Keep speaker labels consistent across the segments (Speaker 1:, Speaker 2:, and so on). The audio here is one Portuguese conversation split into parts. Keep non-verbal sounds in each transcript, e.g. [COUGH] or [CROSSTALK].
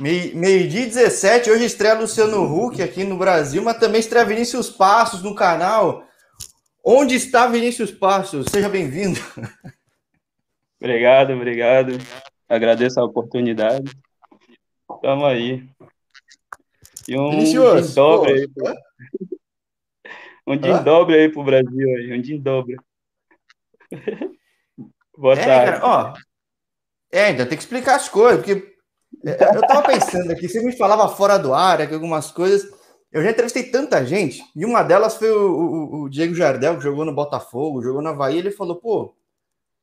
Speaker 1: Meio-dia 17, hoje estreia Luciano Huck aqui no Brasil, mas também estreia Vinícius Passos no canal. Onde está Vinícius Passos? Seja bem-vindo.
Speaker 2: Obrigado, obrigado. Agradeço a oportunidade. Tamo aí. E um Vinícius, dobre aí. Pro... Um dia dobre aí pro Brasil aí, um dia dobre. [LAUGHS] Boa
Speaker 1: é,
Speaker 2: tarde.
Speaker 1: Cara, ó, é, ainda tem que explicar as coisas, porque eu tava pensando aqui, você me falava fora do ar, aqui algumas coisas. Eu já entrevistei tanta gente, e uma delas foi o, o, o, Diego Jardel, que jogou no Botafogo, jogou na Havaí. Ele falou: pô,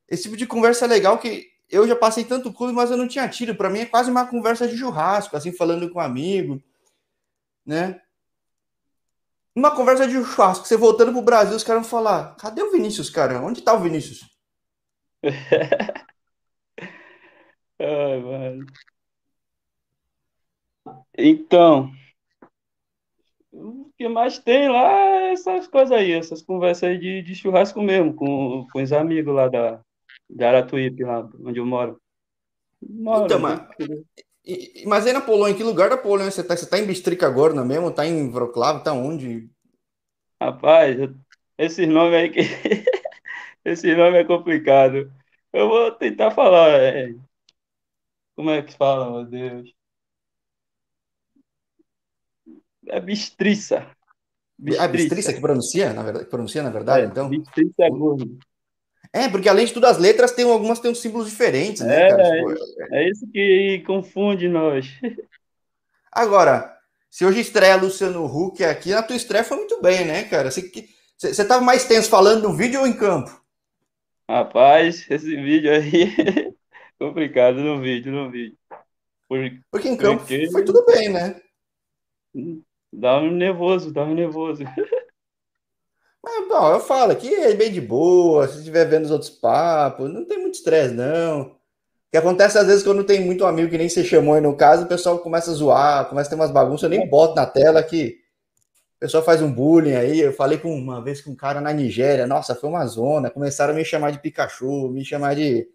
Speaker 1: esse tipo de conversa é legal que eu já passei tanto clube, mas eu não tinha tido. Para mim é quase uma conversa de churrasco, assim, falando com um amigo, né? Uma conversa de churrasco, você voltando pro Brasil, os caras vão falar: cadê o Vinícius, cara? Onde tá o Vinícius? [LAUGHS]
Speaker 2: Ai, mano. Então, o que mais tem lá é essas coisas aí, essas conversas aí de, de churrasco mesmo, com, com os amigos lá da, de Aratuípe, lá onde eu moro.
Speaker 1: moro então, mas, mas aí na Polônia, em que lugar da Polônia você tá? Você tá em Bistrica agora, não é mesmo? Tá em Wrocław? Tá onde?
Speaker 2: Rapaz, esses nomes aí que... [LAUGHS] esse nome é complicado. Eu vou tentar falar. É... Como é que fala, meu Deus? É bistriça.
Speaker 1: Bistriça. Ah, bistriça que pronuncia, na verdade, pronuncia, na verdade, é, então?
Speaker 2: Bistriça é gordo.
Speaker 1: É, porque além de tudo, as letras tem algumas têm uns símbolos diferentes, né,
Speaker 2: é, cara? É, é isso que confunde nós. [LAUGHS]
Speaker 1: Agora, se hoje estreia Luciano Huck aqui, na tua estreia foi muito bem, né, cara? Você, você tava mais tenso falando no vídeo ou em campo?
Speaker 2: Rapaz, esse vídeo aí [LAUGHS] complicado no vídeo, no vídeo.
Speaker 1: Por, porque em campo porque... foi tudo bem, né?
Speaker 2: Dá um nervoso, dá um nervoso.
Speaker 1: Mas, bom, eu falo aqui é bem de boa, se estiver vendo os outros papos, não tem muito estresse, não. O que acontece às vezes quando tem muito amigo que nem você chamou aí no caso, o pessoal começa a zoar, começa a ter umas bagunças, eu nem boto na tela que o pessoal faz um bullying aí. Eu falei com uma vez com um cara na Nigéria, nossa, foi uma zona. Começaram a me chamar de Pikachu, me chamar de.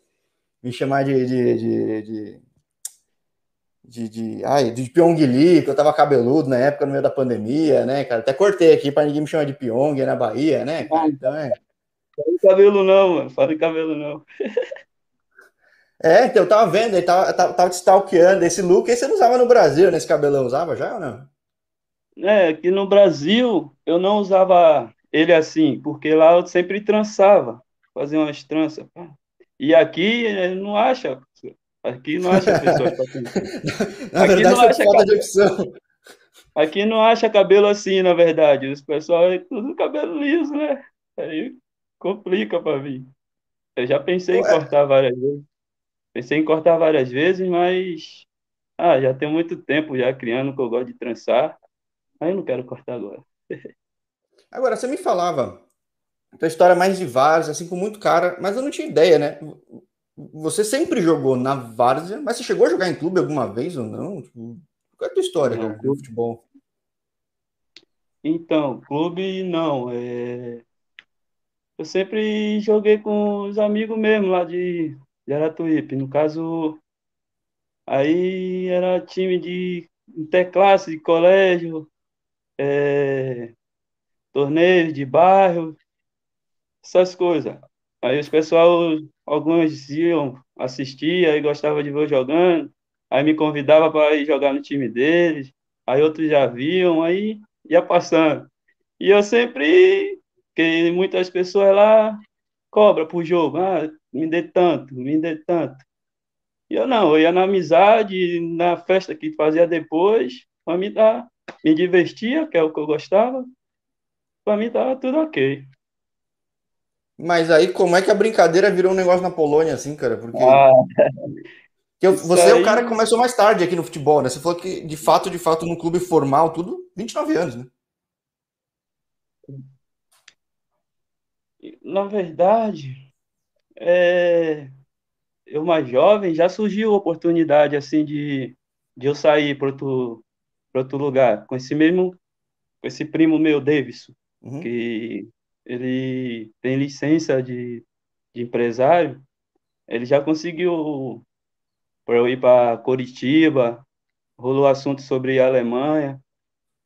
Speaker 1: Me chamar de, de, de, de de, de, ai, de Pyongyi, que eu tava cabeludo na época, no meio da pandemia, né, cara? Até cortei aqui para ninguém me chamar de Pyong na Bahia, né, cara? Então é.
Speaker 2: Fala cabelo não, mano. Fala cabelo não. [LAUGHS]
Speaker 1: É, então eu tava vendo, ele tava, tava, tava te stalkeando esse look aí você não usava no Brasil, nesse cabelão, usava já ou não?
Speaker 2: É, aqui no Brasil eu não usava ele assim, porque lá eu sempre trançava, fazia umas tranças. E aqui não acha, Aqui não acha pessoas [LAUGHS]
Speaker 1: Na aqui verdade, não acha falta de opção.
Speaker 2: Aqui não acha cabelo assim, na verdade. Os pessoal é tudo cabelo liso, né? Aí complica para vir. Eu já pensei Ué. em cortar várias vezes. Pensei em cortar várias vezes, mas ah, já tem muito tempo já criando que eu gosto de trançar. Aí eu não quero cortar agora. [LAUGHS]
Speaker 1: Agora, você me falava tua história mais de vários, assim, com muito cara, mas eu não tinha ideia, né? Você sempre jogou na várzea, mas você chegou a jogar em clube alguma vez ou não? Tipo, qual é a tua história não, do futebol?
Speaker 2: Então, clube não. É... Eu sempre joguei com os amigos mesmo lá de, de Aratuípe. No caso, aí era time de interclasse, de colégio, é... torneios de bairro, essas coisas. Aí os pessoal, alguns iam assistir, aí gostava de ver eu jogando, aí me convidava para ir jogar no time deles, aí outros já viam, aí ia passando. E eu sempre, que muitas pessoas lá cobra por jogo, ah, me dê tanto, me dê tanto. E eu não, eu ia na amizade, na festa que fazia depois, para mim tá, me divertia, que é o que eu gostava, para mim tava tudo ok.
Speaker 1: Mas aí, como é que a brincadeira virou um negócio na Polônia, assim, cara? Porque. Ah, eu, você aí... é o cara que começou mais tarde aqui no futebol, né? Você falou que, de fato, de fato, no clube formal, tudo, 29 anos, né?
Speaker 2: Na verdade, é... eu mais jovem, já surgiu a oportunidade, assim, de, de eu sair para outro, outro lugar, com esse mesmo, com esse primo meu, Davidson, uhum. que ele tem licença de, de empresário, ele já conseguiu para eu ir para Curitiba, rolou assunto sobre a Alemanha,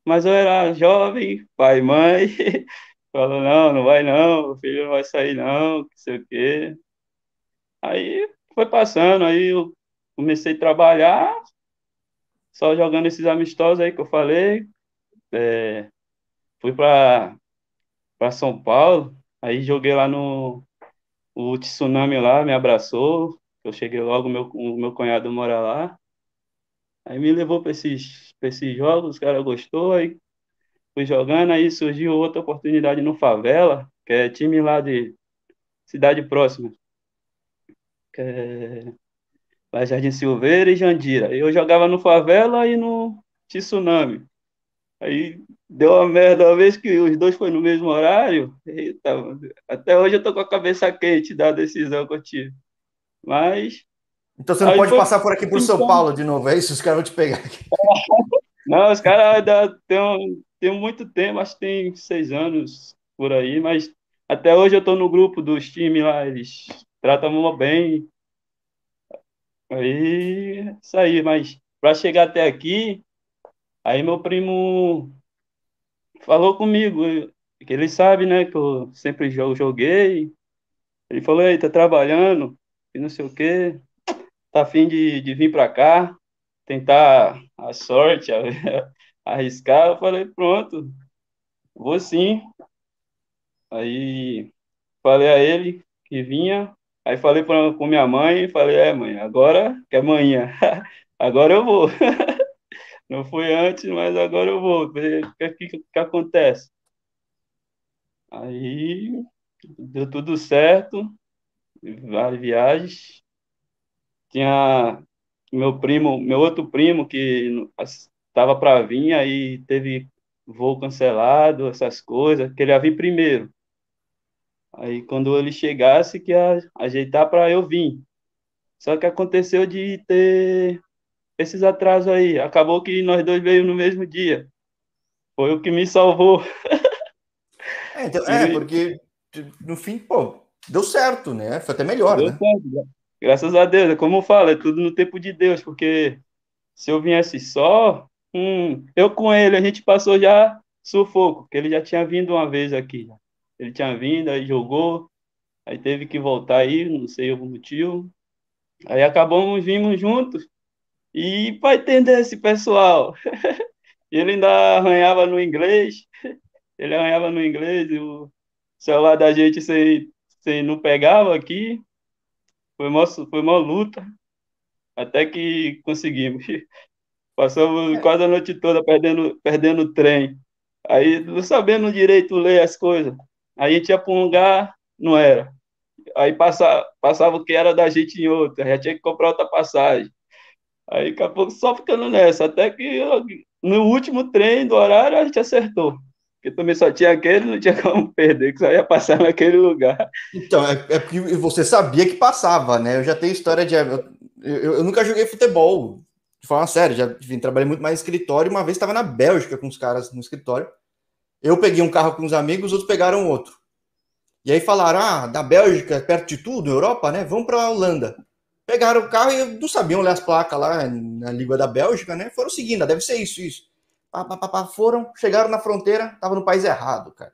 Speaker 2: mas eu era jovem, pai e mãe, [LAUGHS] falou, não, não vai não, o filho não vai sair não, não sei o quê. Aí foi passando, aí eu comecei a trabalhar, só jogando esses amistosos aí que eu falei, é, fui para São Paulo, aí joguei lá no o tsunami lá, me abraçou, eu cheguei logo, meu, o meu cunhado mora lá, aí me levou para esses, esses jogos, os caras gostou, aí fui jogando, aí surgiu outra oportunidade no Favela, que é time lá de cidade próxima, que é lá Jardim Silveira e Jandira. Eu jogava no Favela e no Tsunami. Aí deu uma merda uma vez que os dois foi no mesmo horário. Eita, até hoje eu tô com a cabeça quente da decisão que eu tive. Mas.
Speaker 1: Então você não pode foi... passar por aqui por São então... Paulo de novo, é isso? Os caras vão te pegar aqui. [LAUGHS]
Speaker 2: Não, os caras têm, têm muito tempo, acho que tem seis anos por aí, mas até hoje eu tô no grupo dos times lá, eles tratam bem. Aí, isso aí, mas para chegar até aqui, Aí meu primo falou comigo, que ele sabe, né, que eu sempre joguei. Ele falou, aí, tá trabalhando, e não sei o quê, tá afim de, de vir para cá, tentar a sorte, [LAUGHS] arriscar. Eu falei, pronto, vou sim. Aí falei a ele que vinha, aí falei para minha mãe, falei, é mãe, agora que é manhã, [LAUGHS] agora eu vou. [LAUGHS] Não foi antes, mas agora eu vou ver o que, que, que acontece. Aí deu tudo certo, várias viagens. Tinha meu primo, meu outro primo que estava para vir, aí teve voo cancelado, essas coisas, que ele ia vir primeiro. Aí quando ele chegasse, que ia ajeitar para eu vir. Só que aconteceu de ter esses atrasos aí. Acabou que nós dois veio no mesmo dia. Foi o que me salvou.
Speaker 1: É, então, [LAUGHS] é porque no fim, pô, deu certo, né? Foi até melhor, deu né? Certo.
Speaker 2: Graças a Deus, é como eu falo, é tudo no tempo de Deus, porque se eu viesse só, hum, eu com ele, a gente passou já sufoco, porque ele já tinha vindo uma vez aqui. Ele tinha vindo, aí jogou, aí teve que voltar aí, não sei o motivo. Aí acabamos vindo juntos, e para entender esse pessoal, [LAUGHS] ele ainda arranhava no inglês, ele arranhava no inglês, o celular da gente sem, sem não pegava aqui. Foi uma, foi uma luta, até que conseguimos. [LAUGHS] Passamos é. quase a noite toda perdendo, perdendo o trem. Aí, não sabendo direito ler as coisas. Aí a gente ia para um lugar, não era. Aí passava, passava o que era da gente em outro, já tinha que comprar outra passagem. Aí daqui a pouco só ficando nessa, até que no último trem do horário a gente acertou. Porque também só tinha aquele, não tinha [LAUGHS] como perder, que só ia passar naquele lugar.
Speaker 1: Então, é, é porque você sabia que passava, né? Eu já tenho história de. Eu, eu, eu nunca joguei futebol, de forma séria, já enfim, trabalhei muito mais em escritório. Uma vez estava na Bélgica com os caras no escritório. Eu peguei um carro com os amigos, os outros pegaram outro. E aí falaram: ah, da Bélgica, perto de tudo, Europa, né? Vamos para a Holanda. Pegaram o carro e não sabiam ler as placas lá na língua da Bélgica, né? Foram seguindo, ah, deve ser isso, isso. Pá, pá, pá, foram, chegaram na fronteira, tava no país errado, cara.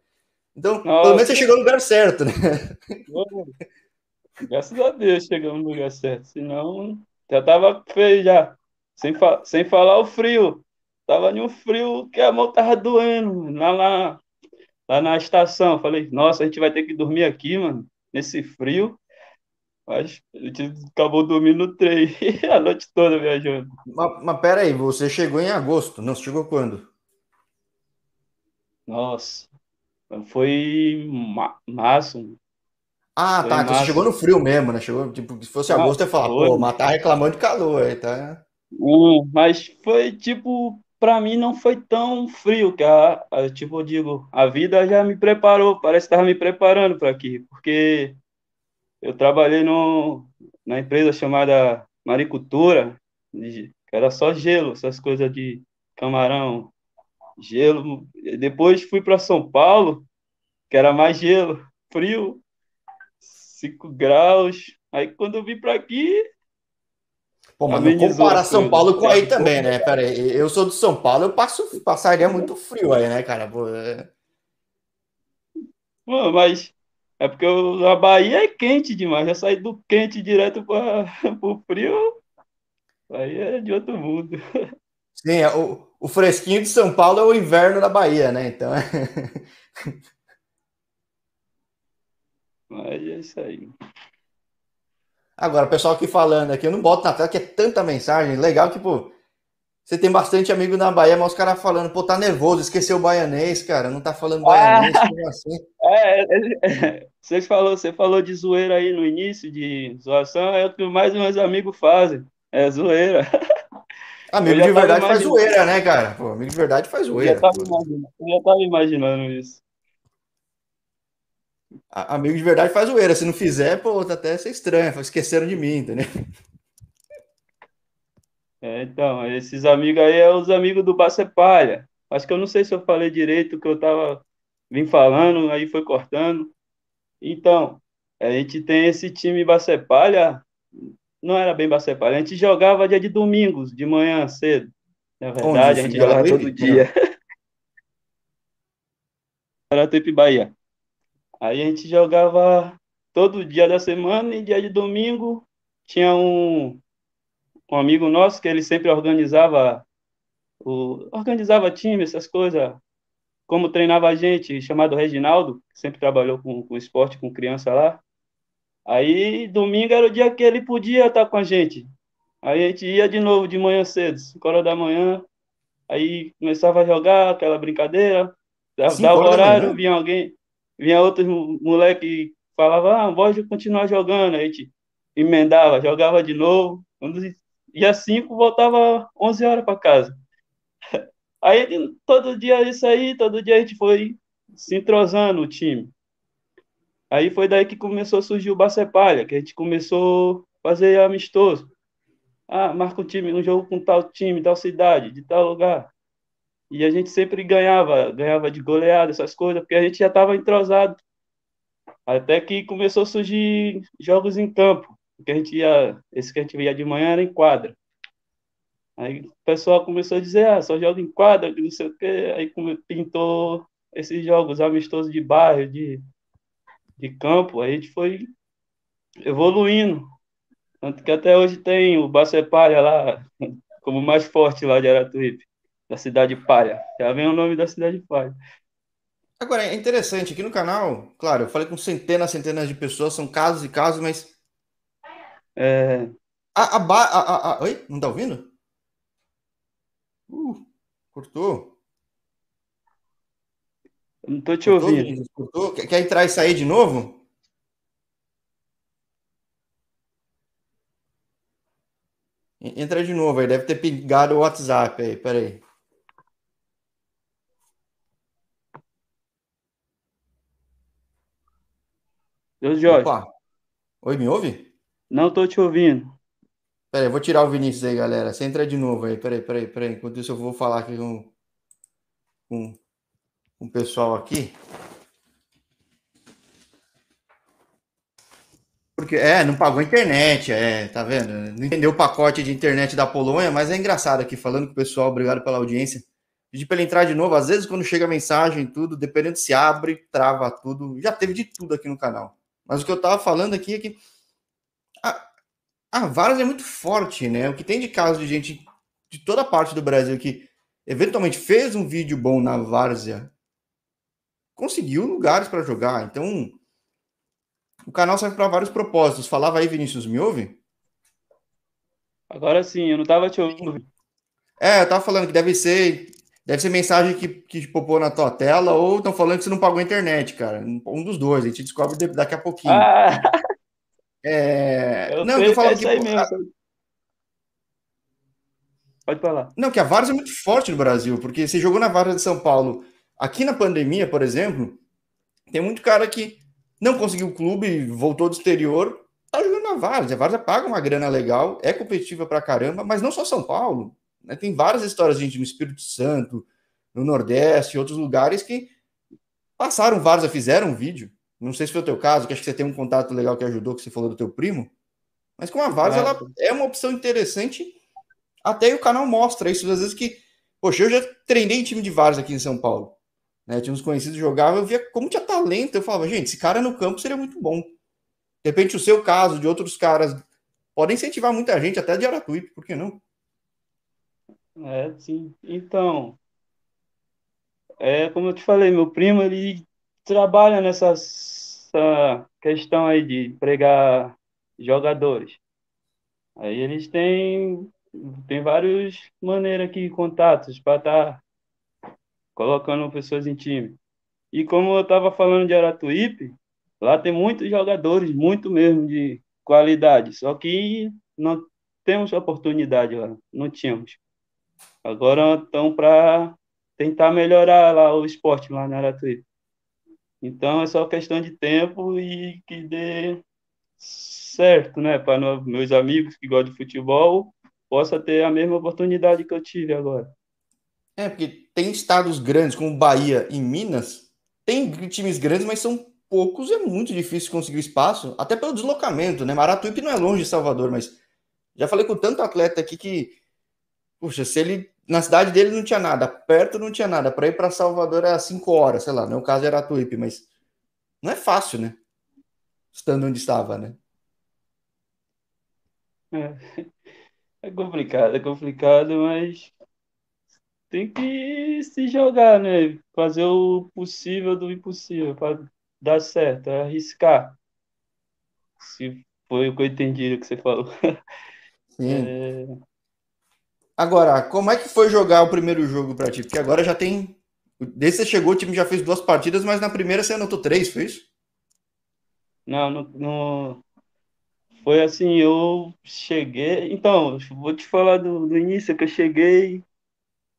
Speaker 1: Então, Nossa. pelo menos você chegou no lugar certo, né?
Speaker 2: Graças a Deus chegamos no lugar certo. Senão, já tava feio já. Sem, fa sem falar o frio. Tava no frio que a mão tava doendo, lá, lá, lá na estação. Falei, nossa, a gente vai ter que dormir aqui, mano, nesse frio. Mas a gente acabou dormindo no trem [LAUGHS] a noite toda viajando.
Speaker 1: Mas, mas pera aí, você chegou em agosto, não? Você chegou quando?
Speaker 2: Nossa, foi ma março.
Speaker 1: Ah, foi tá. Então você chegou no frio mesmo, né? Chegou, tipo, se fosse ah, agosto, eu ia falar, pô, mas tá reclamando de calor aí, tá?
Speaker 2: Hum, mas foi tipo, para mim não foi tão frio, que a, a, tipo, eu digo, a vida já me preparou, parece que estava me preparando para aqui, porque eu trabalhei no, na empresa chamada Maricultura, que era só gelo, essas coisas de camarão, gelo. Depois fui para São Paulo, que era mais gelo, [LAUGHS] frio, 5 graus. Aí quando eu vim para aqui.
Speaker 1: Pô, mas não compara São Paulo com aí também, né? Pera aí, eu sou de São Paulo, eu passo, passaria muito frio aí, né, cara? Pô, é...
Speaker 2: Mano, mas é porque a Bahia é quente demais. Já sair do quente direto para [LAUGHS] o frio, aí é de outro mundo.
Speaker 1: Sim, é, o, o fresquinho de São Paulo é o inverno da Bahia, né? Então. É
Speaker 2: mas é isso aí.
Speaker 1: Agora, o pessoal aqui falando aqui, eu não boto na tela que é tanta mensagem. Legal que, pô, você tem bastante amigo na Bahia, mas os caras falando, pô, tá nervoso, esqueceu o baianês, cara, não tá falando baianês, ah, [LAUGHS] como assim?
Speaker 2: É, é, você, falou, você falou de zoeira aí no início, de zoação, é o que mais meus amigos fazem, é zoeira. [LAUGHS]
Speaker 1: Amigo de verdade faz zoeira, né, cara? Pô, amigo de verdade faz zoeira.
Speaker 2: Eu já tava, imaginando, eu já tava imaginando isso.
Speaker 1: Amigo de verdade faz zoeira. Se não fizer, pô, tá até ser estranho. Esqueceram de mim, entendeu?
Speaker 2: É, então, esses amigos aí é os amigos do Bacepalha. Acho que eu não sei se eu falei direito o que eu tava vim falando, aí foi cortando. Então, a gente tem esse time Bacepalha, não era bem Bacepalha, a gente jogava dia de domingos, de manhã cedo. Na verdade, Onde? a gente jogava todo dia. [LAUGHS] Era Tupi Bahia. Aí a gente jogava todo dia da semana e dia de domingo tinha um, um amigo nosso que ele sempre organizava o, organizava time, essas coisas, como treinava a gente, chamado Reginaldo, que sempre trabalhou com, com esporte, com criança lá. Aí domingo era o dia que ele podia estar com a gente. Aí a gente ia de novo de manhã cedo, 5 horas da manhã. Aí começava a jogar aquela brincadeira, dava horário, vinha alguém, vinha outros moleque falava, ah, pode continuar jogando, aí a gente emendava, jogava de novo, ia cinco, voltava 11 horas para casa. Aí todo dia isso aí, todo dia a gente foi se entrosando o time. Aí foi daí que começou a surgir o Bacepalha, que a gente começou a fazer amistoso. Ah, marca um time, um jogo com tal time, tal cidade, de tal lugar. E a gente sempre ganhava, ganhava de goleada, essas coisas, porque a gente já estava entrosado. Até que começou a surgir jogos em campo, que a gente ia, esse que a gente via de manhã era em quadra. Aí o pessoal começou a dizer, ah, só joga em quadra, não sei o quê. Aí pintou esses jogos amistosos de bairro, de, de campo. Aí a gente foi evoluindo. Tanto que até hoje tem o Bacepalha lá, [LAUGHS] como mais forte lá de Aratuípe da Cidade Palha. Já vem o nome da Cidade Palha.
Speaker 1: Agora, é interessante, aqui no canal, claro, eu falei com centenas, centenas de pessoas, são casos e casos, mas.
Speaker 2: É...
Speaker 1: A, a, a, a, Oi? Não tá ouvindo? Uh, cortou.
Speaker 2: Eu não tô te cortou, ouvindo.
Speaker 1: Cortou? Quer, quer entrar e sair de novo? Entra de novo aí, deve ter pingado o WhatsApp aí, peraí.
Speaker 2: Deus Jorge. Opa.
Speaker 1: Oi, me ouve?
Speaker 2: Não tô te ouvindo.
Speaker 1: Peraí, vou tirar o Vinícius aí, galera. Você entra de novo aí. Peraí, peraí, peraí. Enquanto isso, eu vou falar aqui com, com, com o pessoal aqui. Porque, é, não pagou a internet, é, tá vendo? Não entendeu o pacote de internet da Polônia, mas é engraçado aqui, falando com o pessoal, obrigado pela audiência. Pedi para ele entrar de novo, às vezes quando chega a mensagem, tudo, dependendo se abre, trava tudo, já teve de tudo aqui no canal. Mas o que eu tava falando aqui é que a, a Várzea é muito forte, né? O que tem de caso de gente de toda parte do Brasil que eventualmente fez um vídeo bom na Várzea, conseguiu lugares para jogar. Então, o canal serve para vários propósitos. Falava aí, Vinícius, me ouve?
Speaker 2: Agora sim, eu não estava te ouvindo.
Speaker 1: É, eu tava falando que deve ser. Deve ser mensagem que, que popou na tua tela, ou estão falando que você não pagou a internet, cara. Um dos dois, a gente descobre daqui a pouquinho. Ah. É... Eu não, eu falo é que. Aí mesmo.
Speaker 2: Pode falar.
Speaker 1: Não, que a Várzea é muito forte no Brasil, porque você jogou na Várzea de São Paulo. Aqui na pandemia, por exemplo, tem muito cara que não conseguiu o clube, voltou do exterior, tá jogando na Várzea. A Várzea paga uma grana legal, é competitiva pra caramba, mas não só São Paulo. Né? Tem várias histórias, gente, no Espírito Santo, no Nordeste, outros lugares que passaram Várzea, fizeram um vídeo. Não sei se foi o teu caso, que acho que você tem um contato legal que ajudou, que você falou do teu primo. Mas com a Vars, ela é uma opção interessante. Até o canal mostra isso, às vezes que. Poxa, eu já treinei time de Vars aqui em São Paulo. Né? Tinha uns conhecidos jogavam, eu via como tinha talento. Eu falava, gente, esse cara no campo seria muito bom. De repente, o seu caso, de outros caras, podem incentivar muita gente, até de Aratuípe, por que não?
Speaker 2: É, sim. Então, é como eu te falei, meu primo, ele trabalha nessa questão aí de empregar jogadores. Aí eles têm, têm várias maneiras aqui, contatos, para estar tá colocando pessoas em time. E como eu estava falando de Aratuípe, lá tem muitos jogadores, muito mesmo de qualidade, só que não temos oportunidade lá, não tínhamos. Agora estão para tentar melhorar lá o esporte lá na Aratuípe. Então é só questão de tempo e que dê certo, né, para meus amigos que gostam de futebol possa ter a mesma oportunidade que eu tive agora.
Speaker 1: É, porque tem estados grandes como Bahia e Minas, tem times grandes, mas são poucos, é muito difícil conseguir espaço, até pelo deslocamento, né? Maratuípe não é longe de Salvador, mas já falei com tanto atleta aqui que, puxa, se ele na cidade dele não tinha nada, perto não tinha nada, para ir para Salvador era cinco horas, sei lá, no caso era Aratuípe, mas não é fácil, né? Estando onde estava, né?
Speaker 2: É, é complicado, é complicado, mas tem que se jogar, né? Fazer o possível do impossível para dar certo, arriscar. Se foi o que eu entendi que você falou.
Speaker 1: Sim. É... Agora, como é que foi jogar o primeiro jogo para ti? Porque agora já tem. Desde que você chegou, o time já fez duas partidas, mas na primeira você anotou três, foi isso?
Speaker 2: Não, no, no... foi assim, eu cheguei. Então, vou te falar do, do início que eu cheguei.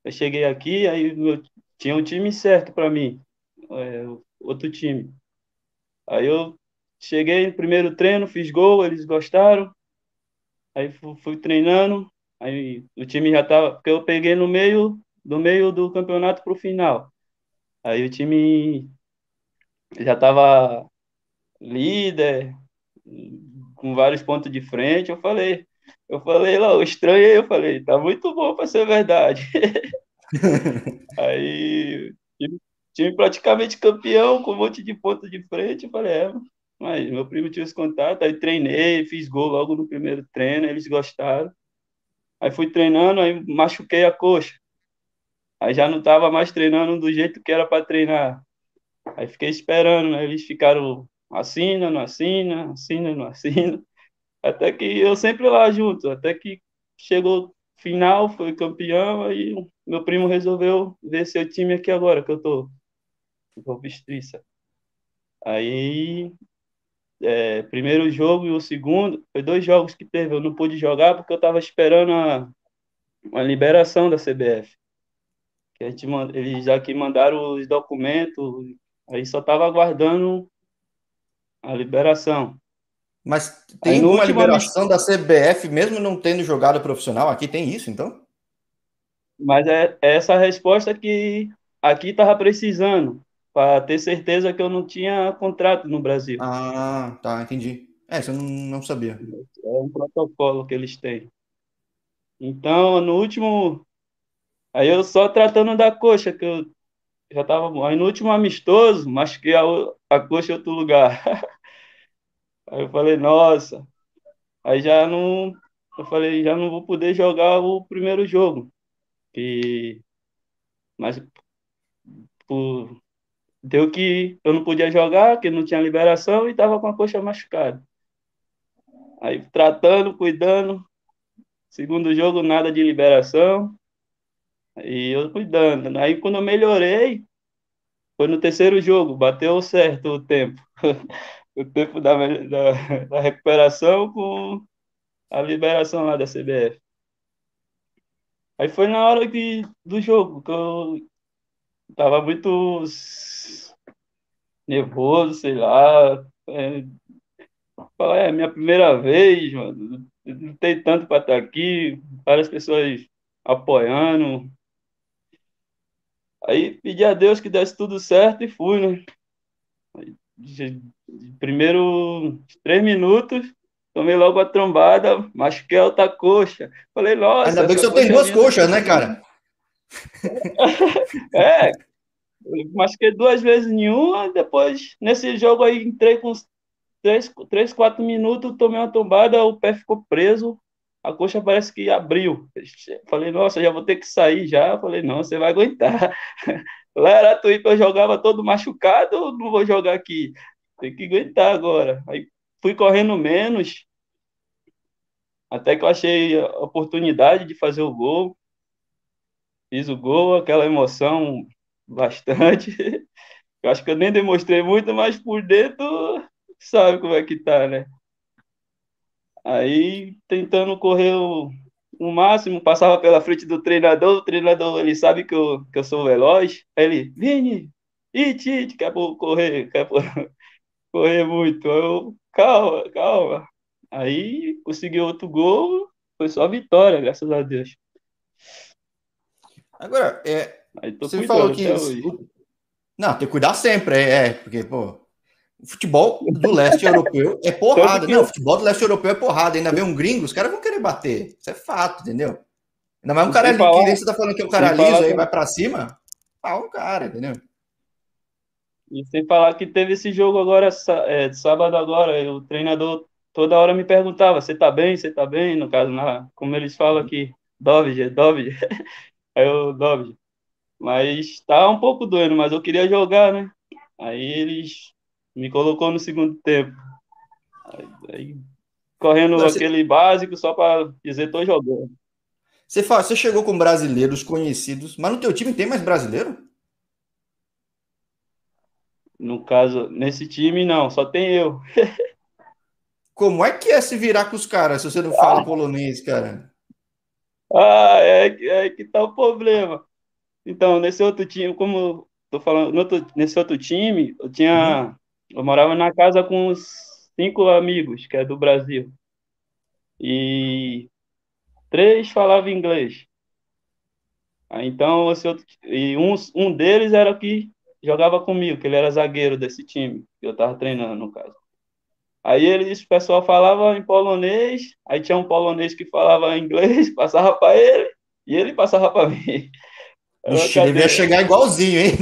Speaker 2: Eu cheguei aqui, aí meu... tinha um time certo para mim, é, outro time. Aí eu cheguei no primeiro treino, fiz gol, eles gostaram. Aí fui, fui treinando, aí o time já tava, porque eu peguei no meio do meio do campeonato pro final. Aí o time já tava líder, com vários pontos de frente. Eu falei, eu falei lá, eu estranhei, eu falei, tá muito bom para ser verdade. [LAUGHS] aí time praticamente campeão, com um monte de pontos de frente. Eu falei, é, mas meu primo tinha esse contato, aí treinei, fiz gol logo no primeiro treino, eles gostaram. Aí fui treinando, aí machuquei a coxa. Aí já não estava mais treinando do jeito que era para treinar. Aí fiquei esperando, né? Eles ficaram assina, não assina, assina, não assina. [LAUGHS] Até que eu sempre lá junto, até que chegou final, foi campeão, aí meu primo resolveu ver seu time aqui agora, que eu tô Golpistriça. Aí, é, primeiro jogo e o segundo, foi dois jogos que teve. Eu não pude jogar porque eu estava esperando a, liberação da CBF. Que a gente, eles já que mandaram os documentos, aí só estava aguardando a liberação.
Speaker 1: Mas tem uma liberação da CBF, mesmo não tendo jogado profissional? Aqui tem isso, então?
Speaker 2: Mas é, é essa resposta que aqui estava precisando para ter certeza que eu não tinha contrato no Brasil.
Speaker 1: Ah, tá, entendi. É, você não, não sabia.
Speaker 2: É um protocolo que eles têm. Então, no último. Aí eu só tratando da coxa, que eu já tava. Aí no último amistoso, machuquei a, a coxa em outro lugar. [LAUGHS] Aí eu falei, nossa. Aí já não. Eu falei, já não vou poder jogar o primeiro jogo. Que. Mas por, deu que eu não podia jogar, que não tinha liberação e estava com a coxa machucada. Aí tratando, cuidando. Segundo jogo, nada de liberação. E eu cuidando. Aí quando eu melhorei, foi no terceiro jogo, bateu certo o tempo. [LAUGHS] o tempo da, da, da recuperação com a liberação lá da CBF. Aí foi na hora que, do jogo que eu tava muito nervoso, sei lá. É, é minha primeira vez, mano. Não tem tanto para estar aqui, várias pessoas apoiando. Aí pedi a Deus que desse tudo certo e fui, né? Aí, primeiro três minutos, tomei logo a trombada, machuquei a outra coxa. Falei, nossa.
Speaker 1: Ainda bem que você tem duas é coxas, né, cara? [LAUGHS]
Speaker 2: é, machuquei duas vezes nenhuma, depois, nesse jogo aí, entrei com três, três, quatro minutos, tomei uma tombada, o pé ficou preso, a coxa parece que abriu. Falei, nossa, já vou ter que sair já. Falei, não, você vai aguentar. [LAUGHS] Lá era Tuípe, eu jogava todo machucado, não vou jogar aqui. Tem que aguentar agora. Aí fui correndo menos, até que eu achei a oportunidade de fazer o gol. Fiz o gol, aquela emoção bastante. Eu acho que eu nem demonstrei muito, mas por dentro sabe como é que tá, né? Aí tentando correr o, o máximo, passava pela frente do treinador, o treinador ele sabe que eu, que eu sou veloz. Aí ele, Vini, it, it, quer correr, quer [LAUGHS] correr muito. Eu, calma, calma. Aí consegui outro gol, foi só vitória, graças a Deus.
Speaker 1: Agora, é, você falou que. Não, tem que cuidar sempre, é, é porque, pô, o futebol do leste europeu é [LAUGHS] porrada. Não, o futebol do leste europeu é porrada. Ainda vem um gringo, os caras vão querer bater. Isso é fato, entendeu? Ainda mais um cara ali, falar, que você tá falando que é um cara liso aí, vai pra cima. Ah, um cara, entendeu?
Speaker 2: E sem falar que teve esse jogo agora, é, sábado agora, o treinador toda hora me perguntava, você tá bem, você tá bem? No caso, na, como eles falam aqui, Dovige, Dovige. [LAUGHS] Aí eu, Dovige. Mas tá um pouco doendo, mas eu queria jogar, né? Aí eles me colocou no segundo tempo. Aí, aí correndo Não, aquele você... básico só para dizer tô jogando.
Speaker 1: Você, fala, você chegou com brasileiros conhecidos, mas no teu time tem mais brasileiro?
Speaker 2: No caso, nesse time não, só tem eu. [LAUGHS]
Speaker 1: Como é que é se virar com os caras se você não fala ah. polonês, cara?
Speaker 2: Ah, é, é que tá o problema. Então, nesse outro time, como tô falando, outro, nesse outro time, eu tinha uhum. Eu morava na casa com cinco amigos, que é do Brasil. E três falavam inglês. Então, esse outro, e um, um deles era o que jogava comigo, que ele era zagueiro desse time, que eu estava treinando, no caso. Aí eles, o pessoal falava em polonês, aí tinha um polonês que falava inglês, [LAUGHS] passava para ele, e ele passava para mim.
Speaker 1: Ixi, ele ia chegar igualzinho, hein?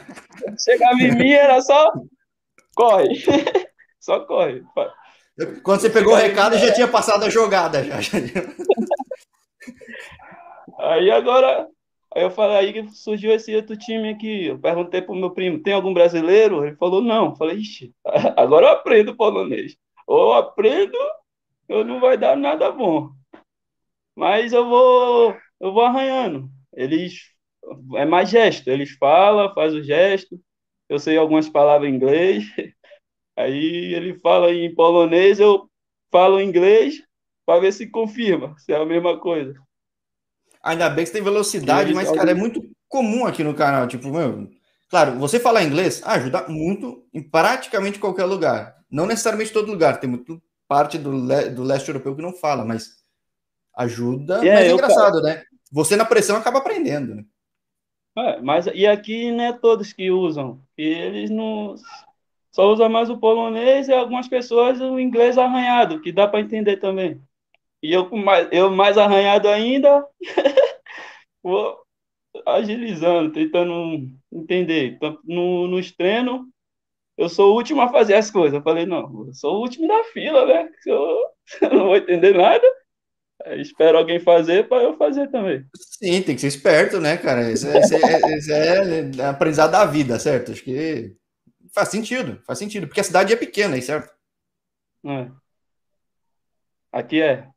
Speaker 1: [LAUGHS]
Speaker 2: Chegava em mim, era só corre. [LAUGHS] Só corre.
Speaker 1: Quando você pegou o recado, já tinha passado a jogada. Já.
Speaker 2: Aí agora, aí eu falei, aí surgiu esse outro time aqui. Eu perguntei pro meu primo, tem algum brasileiro? Ele falou, não. Eu falei, ixi, [LAUGHS] agora eu aprendo polonês. Ou aprendo, ou não vai dar nada bom. Mas eu vou, eu vou arranhando. Eles, é mais gesto. Eles falam, faz o gesto eu sei algumas palavras em inglês, [LAUGHS] aí ele fala em polonês, eu falo inglês para ver se confirma, se é a mesma coisa.
Speaker 1: Ainda bem que você tem velocidade, mas, cara, é muito comum aqui no canal. Tipo, meu, claro, você falar inglês ajuda muito em praticamente qualquer lugar. Não necessariamente todo lugar, tem muito parte do, le do leste europeu que não fala, mas ajuda. É, mas é engraçado, né? Você na pressão acaba aprendendo, né?
Speaker 2: É, mas e aqui não é todos que usam. Eles não só usam mais o polonês e algumas pessoas o inglês arranhado, que dá para entender também. E eu mais, eu mais arranhado ainda, [LAUGHS] vou agilizando, tentando entender. Então, no, nos treinos, eu sou o último a fazer as coisas. Eu falei, não, eu sou o último da fila, né? [LAUGHS] Eu, eu não vou entender nada. Espero alguém fazer para eu fazer também.
Speaker 1: Sim, tem que ser esperto, né, cara? Isso é, isso é, é aprendizado da vida, certo? Acho que faz sentido, faz sentido, porque a cidade é pequena, aí, certo?
Speaker 2: É. Aqui é.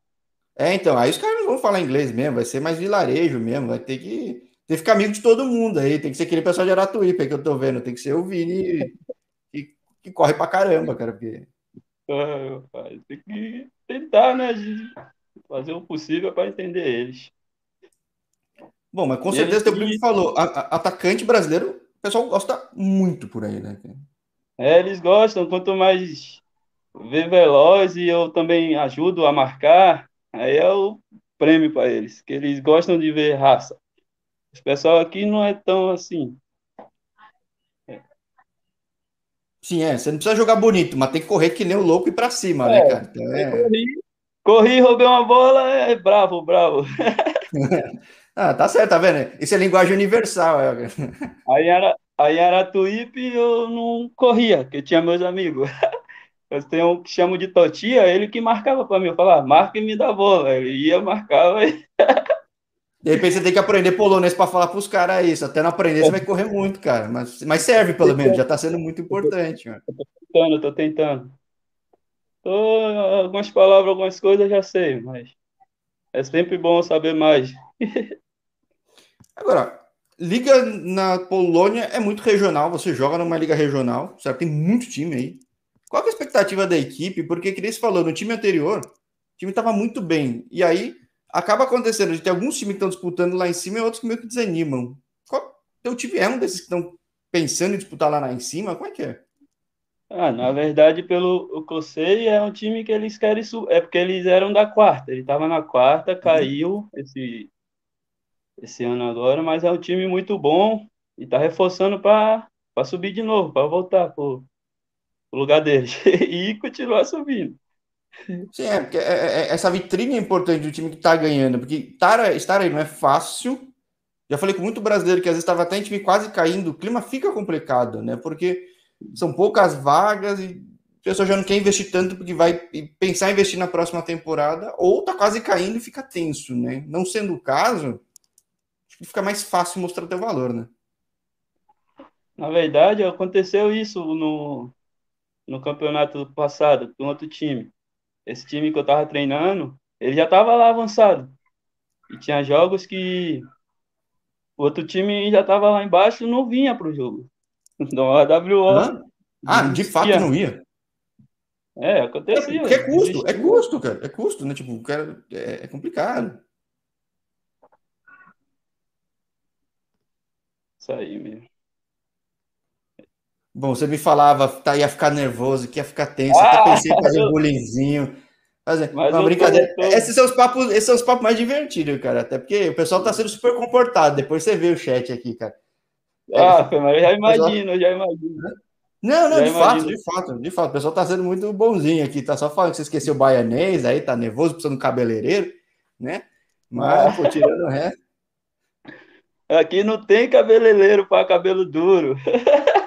Speaker 1: É, então, aí os caras não vão falar inglês mesmo, vai ser mais vilarejo mesmo, vai ter que, ter que ficar amigo de todo mundo aí, tem que ser aquele pessoal de Aratuípe que eu tô vendo, tem que ser o Vini que, que corre pra caramba, cara, porque...
Speaker 2: É, tem que tentar, né, fazer o possível para entender eles.
Speaker 1: Bom, mas com certeza teu primo falou, a, a, atacante brasileiro, o pessoal gosta muito por aí, né?
Speaker 2: É, eles gostam, quanto mais ver veloz e eu também ajudo a marcar, aí é o prêmio para eles, que eles gostam de ver raça. O pessoal aqui não é tão assim.
Speaker 1: Sim, é. Você não precisa jogar bonito, mas tem que correr que nem o louco e para cima, né, é, né, cara? Então, é...
Speaker 2: corri, corri, roubei uma bola, é bravo, bravo. [LAUGHS]
Speaker 1: ah, tá certo, tá vendo? Isso é linguagem universal. É.
Speaker 2: Aí era, aí era Tuípe eu não corria, porque tinha meus amigos. [LAUGHS] Eu tenho um que chamo de Totia, ele que marcava para mim. Eu falava, marca e me dá bola. Ele ia, marcava [LAUGHS] e.
Speaker 1: De repente você tem que aprender polonês para falar para os caras isso. Até não aprender, você vai correr muito, cara. Mas, mas serve, pelo menos, já está sendo muito importante. Mano.
Speaker 2: Eu tô tentando, tô tentando. Tô, algumas palavras, algumas coisas já sei, mas é sempre bom saber mais. [LAUGHS]
Speaker 1: Agora, liga na Polônia é muito regional, você joga numa liga regional, certo? Tem muito time aí. Qual é a expectativa da equipe? Porque, que nem falou, no time anterior, o time estava muito bem. E aí, acaba acontecendo de ter alguns times que estão disputando lá em cima e outros que meio que desanimam. Qual, teu time é um desses que estão pensando em disputar lá, lá em cima? Como é que é?
Speaker 2: Ah, na verdade, pelo o que eu sei, é um time que eles querem subir. É porque eles eram da quarta. Ele estava na quarta, caiu esse, esse ano agora, mas é um time muito bom e está reforçando para subir de novo, para voltar para o lugar deles [LAUGHS] e continuar subindo.
Speaker 1: Sim, é, porque é, é, essa vitrine é importante do time que tá ganhando, porque estar, estar aí não é fácil. Já falei com muito brasileiro que às vezes estava até em time quase caindo, o clima fica complicado, né? Porque são poucas vagas e a pessoa já não quer investir tanto porque vai pensar em investir na próxima temporada, ou tá quase caindo e fica tenso, né? Não sendo o caso, fica mais fácil mostrar o teu valor, né?
Speaker 2: Na verdade, aconteceu isso no, no campeonato passado com outro time esse time que eu tava treinando, ele já tava lá avançado. E tinha jogos que o outro time já tava lá embaixo e não vinha pro jogo. [LAUGHS] Então a WO.
Speaker 1: Ah, de fato não ia.
Speaker 2: É, acontecia.
Speaker 1: É, é custo, é custo, cara. É custo, né? Tipo, cara, é, é complicado.
Speaker 2: Isso aí mesmo.
Speaker 1: Bom, você me falava, tá, ia ficar nervoso, que ia ficar tenso, ah, até pensei em fazer um bullyingzinho. Fazer uma brincadeira. Tô. Esses são os papos, esses são os papos mais divertidos, cara. Até porque o pessoal tá sendo super comportado. Depois você vê o chat aqui, cara.
Speaker 2: Ah, é, mas eu já imagino, já imagino.
Speaker 1: Não, não, já de imagino. fato, de fato, de fato. O pessoal tá sendo muito bonzinho aqui, tá só falando que você esqueceu o baianês, aí tá nervoso, precisando de cabeleireiro, né? Mas, ah. pô, tirando o resto.
Speaker 2: Aqui não tem cabeleireiro para cabelo duro. [LAUGHS]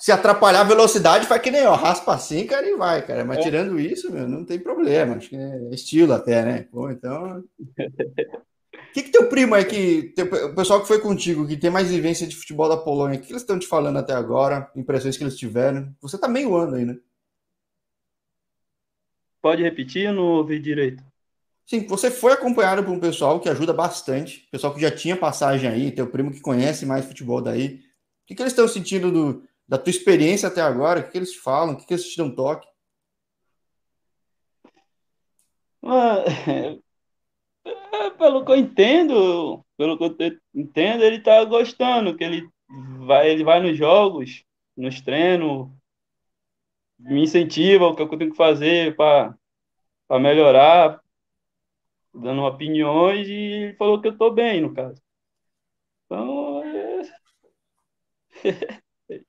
Speaker 1: se atrapalhar a velocidade, faz que nem, ó, raspa assim, cara, e vai, cara. Mas é. tirando isso, meu, não tem problema. Acho que é estilo até, né? Pô, então. O [LAUGHS] que, que teu primo aí, que, teu, o pessoal que foi contigo, que tem mais vivência de futebol da Polônia, o que eles estão te falando até agora? Impressões que eles tiveram? Você tá meio ano aí, né?
Speaker 2: Pode repetir, eu não ouvi direito.
Speaker 1: Sim, você foi acompanhado por um pessoal que ajuda bastante, pessoal que já tinha passagem aí, teu primo que conhece mais futebol daí. Que, que eles estão sentindo do, da tua experiência até agora? O que, que eles falam? O que, que eles te dão toque?
Speaker 2: É, pelo que eu entendo, pelo que eu entendo, ele tá gostando, que ele vai, ele vai nos jogos, nos treinos, me incentiva o que eu tenho que fazer para melhorar, dando opiniões, e ele falou que eu estou bem, no caso. Então,
Speaker 1: é... [LAUGHS]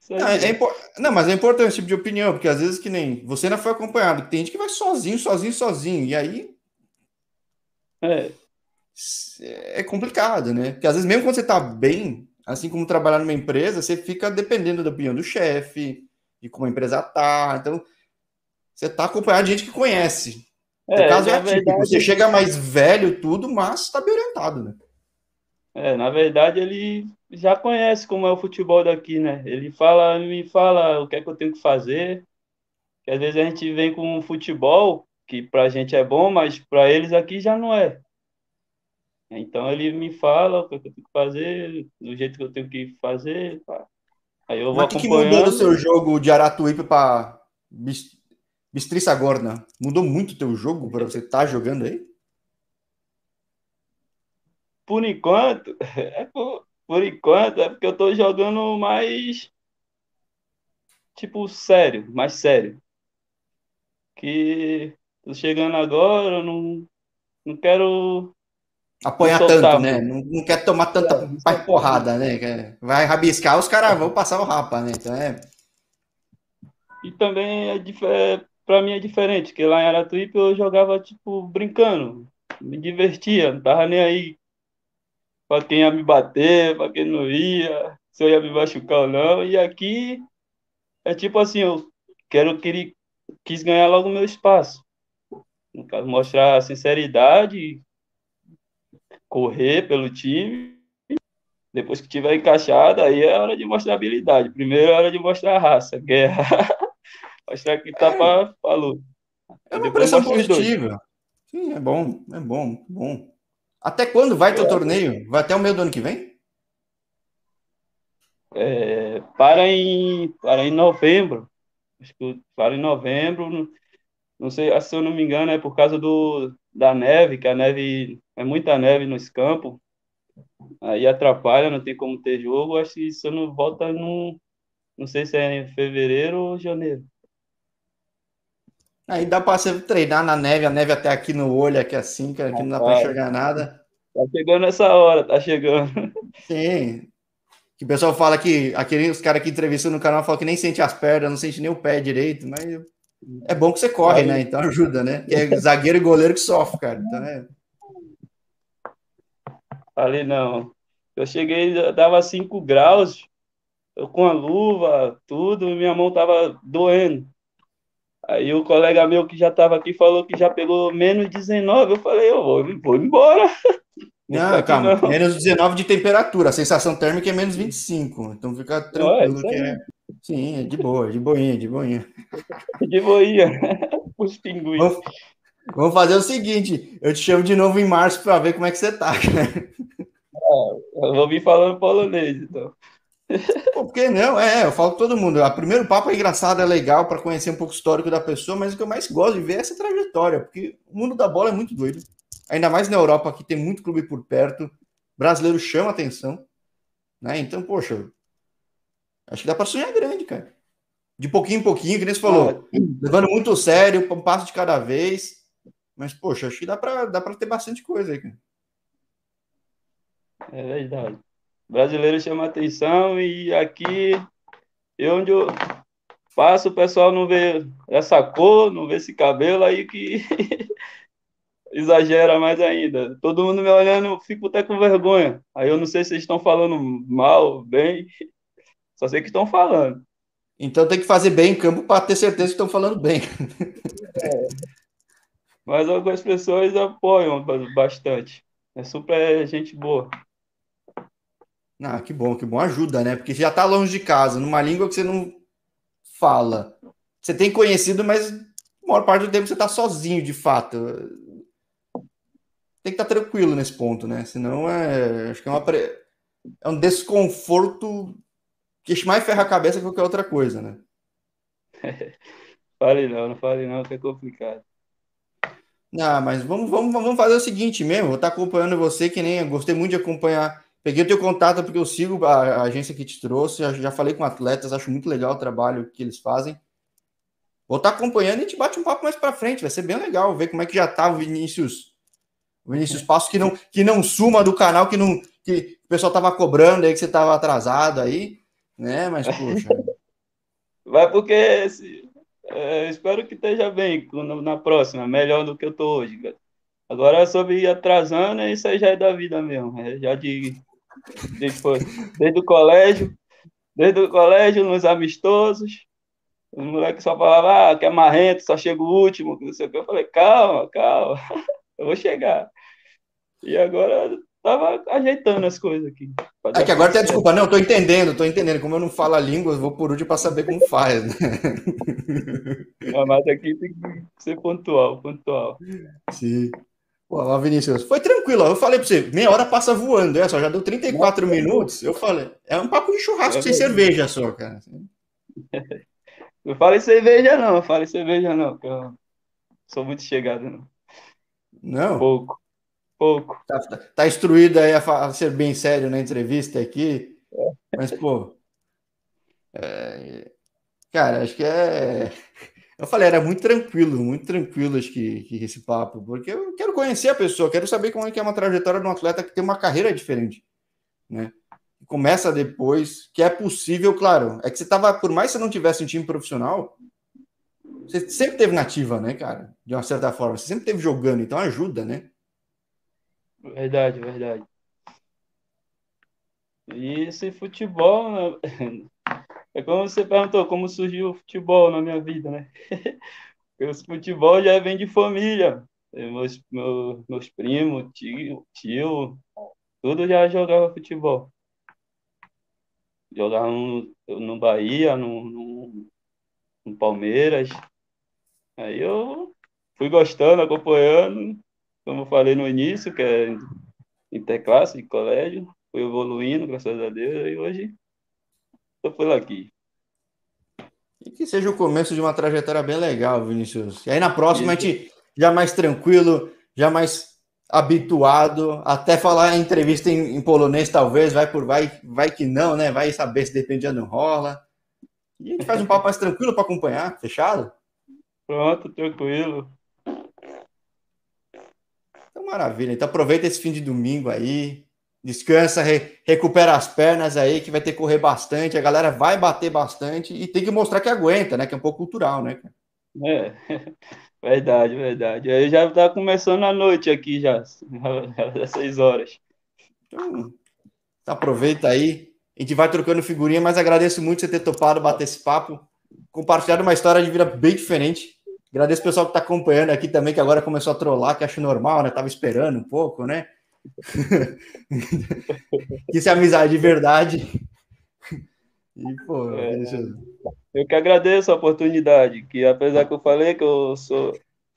Speaker 1: Não, é, é não, mas é importante esse tipo de opinião, porque às vezes que nem você ainda foi acompanhado, tem gente que vai sozinho, sozinho, sozinho, e aí
Speaker 2: é,
Speaker 1: é complicado, né? Porque às vezes mesmo quando você tá bem, assim como trabalhar numa empresa, você fica dependendo da opinião do chefe, de como a empresa tá, então você tá acompanhado de gente que conhece. É, no caso é atípico, verdade, você chega mais velho tudo, mas tá bem orientado, né?
Speaker 2: É, na verdade ele já conhece como é o futebol daqui, né? Ele fala, me fala o que é que eu tenho que fazer. Que às vezes a gente vem com um futebol que pra gente é bom, mas para eles aqui já não é. Então ele me fala o que, é que eu tenho que fazer, do jeito que eu tenho que fazer. Pá. Aí eu vou
Speaker 1: Mas o que, que mudou do seu jogo de Aratuípe para Bistriça Gorna? Mudou muito o teu jogo para você estar tá jogando aí?
Speaker 2: Por enquanto, [LAUGHS] é por, por enquanto, é porque eu tô jogando mais. Tipo, sério, mais sério. Que tô chegando agora, eu não, não quero.
Speaker 1: Apoiar tanto, né? Não, não, quer tomar tanta é, porrada, né? Vai rabiscar, os caras vão passar o rapa, né? Então é.
Speaker 2: E também é, é para mim é diferente, porque lá em Aratuípe eu jogava tipo brincando, me divertia, não tava nem aí para quem ia me bater, para quem não ia, se eu ia me machucar ou não. E aqui é tipo assim, eu quero que quis ganhar logo meu espaço. No caso, mostrar sinceridade, correr pelo time. Depois que tiver encaixado, aí é hora de mostrar habilidade. Primeiro é hora de mostrar raça, guerra. [LAUGHS] mostrar que tá é, para a luta.
Speaker 1: É uma pressão positiva. Sim, é bom, é bom, bom. Até quando vai teu torneio? Vai até o meio do ano que vem?
Speaker 2: É, para, em, para em novembro. Acho que para em novembro. Não sei, se eu não me engano, é por causa do, da neve, que a neve é muita neve nos campos. Aí atrapalha, não tem como ter jogo. Acho que isso não volta no. Não sei se é em fevereiro ou janeiro.
Speaker 1: Aí dá para você treinar na neve, a neve até aqui no olho, aqui assim, que aqui não dá para enxergar nada.
Speaker 2: Tá chegando essa hora, tá chegando.
Speaker 1: Sim. Que o pessoal fala que aquele, os caras que entrevistam no canal falam que nem sente as pernas, não sente nem o pé direito, mas é bom que você corre, né? Então ajuda, né? Que é zagueiro e goleiro que sofre, cara. Então é.
Speaker 2: Ali não. Eu cheguei, dava 5 graus, eu com a luva, tudo, minha mão tava doendo. Aí o colega meu que já estava aqui falou que já pegou menos 19. Eu falei, eu vou, vou embora. [LAUGHS]
Speaker 1: Não, calma, não. menos 19 de temperatura. A sensação térmica é menos 25. Então fica tranquilo. que é... Sim, é de boa, de boinha, de boinha. [LAUGHS]
Speaker 2: De boinha. [LAUGHS] Os pinguins.
Speaker 1: Vamos, vamos, fazer o seguinte: eu te chamo de novo em março para ver como é que você tá, cara.
Speaker 2: Ah, eu vou vir falando polonês, então.
Speaker 1: Pô, por que não? É, eu falo todo mundo. O primeiro papo é engraçado, é legal para conhecer um pouco o histórico da pessoa, mas o que eu mais gosto de ver é essa trajetória, porque o mundo da bola é muito doido. Ainda mais na Europa, que tem muito clube por perto. brasileiro chama atenção. Né? Então, poxa, acho que dá para sonhar grande, cara. De pouquinho em pouquinho, que nem você falou. Ah, levando muito sério, um passo de cada vez. Mas, poxa, acho que dá para dá ter bastante coisa aí, cara.
Speaker 2: É verdade brasileiro chama atenção e aqui eu onde eu passo, o pessoal não vê essa cor, não vê esse cabelo aí que [LAUGHS] exagera mais ainda. Todo mundo me olhando, eu fico até com vergonha. Aí eu não sei se eles estão falando mal, bem, [LAUGHS] só sei que estão falando.
Speaker 1: Então tem que fazer bem em campo para ter certeza que estão falando bem.
Speaker 2: É. [LAUGHS] Mas algumas pessoas apoiam bastante. É super gente boa.
Speaker 1: Ah, que bom, que bom. Ajuda, né? Porque já tá longe de casa, numa língua que você não fala. Você tem conhecido, mas a maior parte do tempo você tá sozinho, de fato. Tem que estar tá tranquilo nesse ponto, né? Senão é. Acho que é, uma, é um desconforto que mais ferra a cabeça que qualquer outra coisa, né? [LAUGHS]
Speaker 2: fale não, não fale não, que é complicado.
Speaker 1: Ah, mas vamos, vamos, vamos fazer o seguinte mesmo. Vou estar tá acompanhando você, que nem eu gostei muito de acompanhar Peguei o teu contato porque eu sigo a, a agência que te trouxe, já, falei com atletas, acho muito legal o trabalho que eles fazem. Vou estar acompanhando e te bate um papo mais para frente, vai ser bem legal ver como é que já tá o Vinícius. O Vinícius Passos que não que não suma do canal, que não que o pessoal tava cobrando aí que você tava atrasado aí, né? Mas poxa. [LAUGHS]
Speaker 2: Vai porque é, espero que esteja bem na próxima, melhor do que eu tô hoje, cara. Agora sobre ir atrasando, isso aí já é da vida mesmo, é já de depois, desde o colégio, desde o colégio, nos amistosos, os moleques só falavam, ah, que é marrento, só chega o último, não sei o que. Eu falei, calma, calma, [LAUGHS] eu vou chegar. E agora tava ajeitando as coisas aqui.
Speaker 1: É que agora tem desculpa, não, tô entendendo, tô entendendo. Como eu não falo a língua, eu vou por último para saber como faz. [LAUGHS] Né?
Speaker 2: mas aqui tem que ser pontual, pontual.
Speaker 1: Sim. Pô, Vinícius, foi tranquilo. Eu falei pra você, meia hora passa voando, é só, já deu 34 minutos. Eu falei, é um papo de churrasco é sem cerveja só, cara. [LAUGHS]
Speaker 2: Não falei cerveja, não, não falei cerveja, não, que eu sou muito chegado, não.
Speaker 1: Não?
Speaker 2: Pouco, pouco.
Speaker 1: Tá, tá, tá instruído aí a, a, ser bem sério na entrevista aqui, é. mas, pô, é, cara, acho que é. Eu falei, era muito tranquilo, muito tranquilo acho que, que esse papo, porque eu quero conhecer a pessoa, quero saber como é que é uma trajetória de um atleta que tem uma carreira diferente, né? Começa depois, que é possível, claro. É que você tava, por mais que você não tivesse um time profissional, Você sempre teve nativa, né, cara? De uma certa forma. Você sempre teve jogando, então ajuda, né?
Speaker 2: Verdade, verdade. E esse futebol? É como você perguntou, como surgiu o futebol na minha vida, né? [LAUGHS] Esse futebol já vem de família. Meus, meus, meus primos, tio, tio, tudo já jogava futebol. Jogava no, no Bahia, no, no, no Palmeiras. Aí eu fui gostando, acompanhando, como eu falei no início, que é interclasse de colégio, fui evoluindo, graças a Deus, e hoje estou por aqui.
Speaker 1: E que seja o começo de uma trajetória bem legal, Vinícius. E aí na próxima Isso. a gente já mais tranquilo, já mais habituado, até falar entrevista em, em, polonês, talvez, vai por vai, vai que não, né? Vai saber se depende não rola. E a gente faz um papo mais tranquilo para acompanhar, fechado?
Speaker 2: Pronto, tranquilo.
Speaker 1: Então, maravilha. Então, aproveita esse fim de domingo aí, descansa, re, recupera as pernas aí, que vai ter que correr bastante. A galera vai bater bastante e tem que mostrar que aguenta, né? Que é um pouco cultural, né?
Speaker 2: É, [LAUGHS] verdade, verdade. Aí já tá começando a noite aqui já, [LAUGHS] às seis horas.
Speaker 1: Então, aproveita aí. A gente vai trocando figurinha, mas agradeço muito você ter topado bater esse papo, compartilhar uma história de vida bem diferente. Agradeço o pessoal que está acompanhando aqui também, que agora começou a trollar, que acho normal, né? Tava esperando um pouco, né? [LAUGHS] Isso é amizade de verdade.
Speaker 2: E, pô, é, eu que agradeço a oportunidade, que apesar que eu falei que eu sou,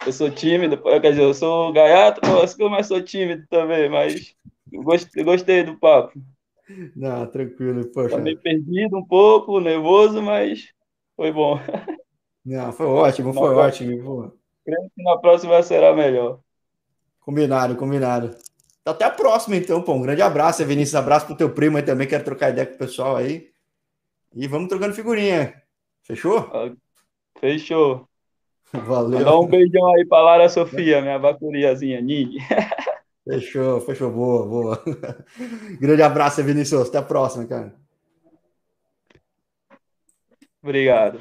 Speaker 2: eu sou tímido, quer dizer, eu sou gaiato, mas sou tímido também, mas gostei, gostei do papo.
Speaker 1: Não, tranquilo, poxa.
Speaker 2: Meio perdido um pouco, nervoso, mas foi bom.
Speaker 1: Não, foi ótimo, foi na ótimo.
Speaker 2: Creio que na próxima será melhor.
Speaker 1: Combinado, combinado. Até a próxima, então, pô. Um grande abraço, Vinícius. Abraço pro teu primo aí também. Quero trocar ideia com o pessoal aí. E vamos trocando figurinha. Fechou?
Speaker 2: Fechou.
Speaker 1: Valeu.
Speaker 2: Dá um beijão aí pra Lara Sofia, minha bacuriazinha, Nini. [LAUGHS]
Speaker 1: Fechou, fechou. Boa, boa. [LAUGHS] Grande abraço, Vinícius. Até a próxima, cara.
Speaker 2: Obrigado.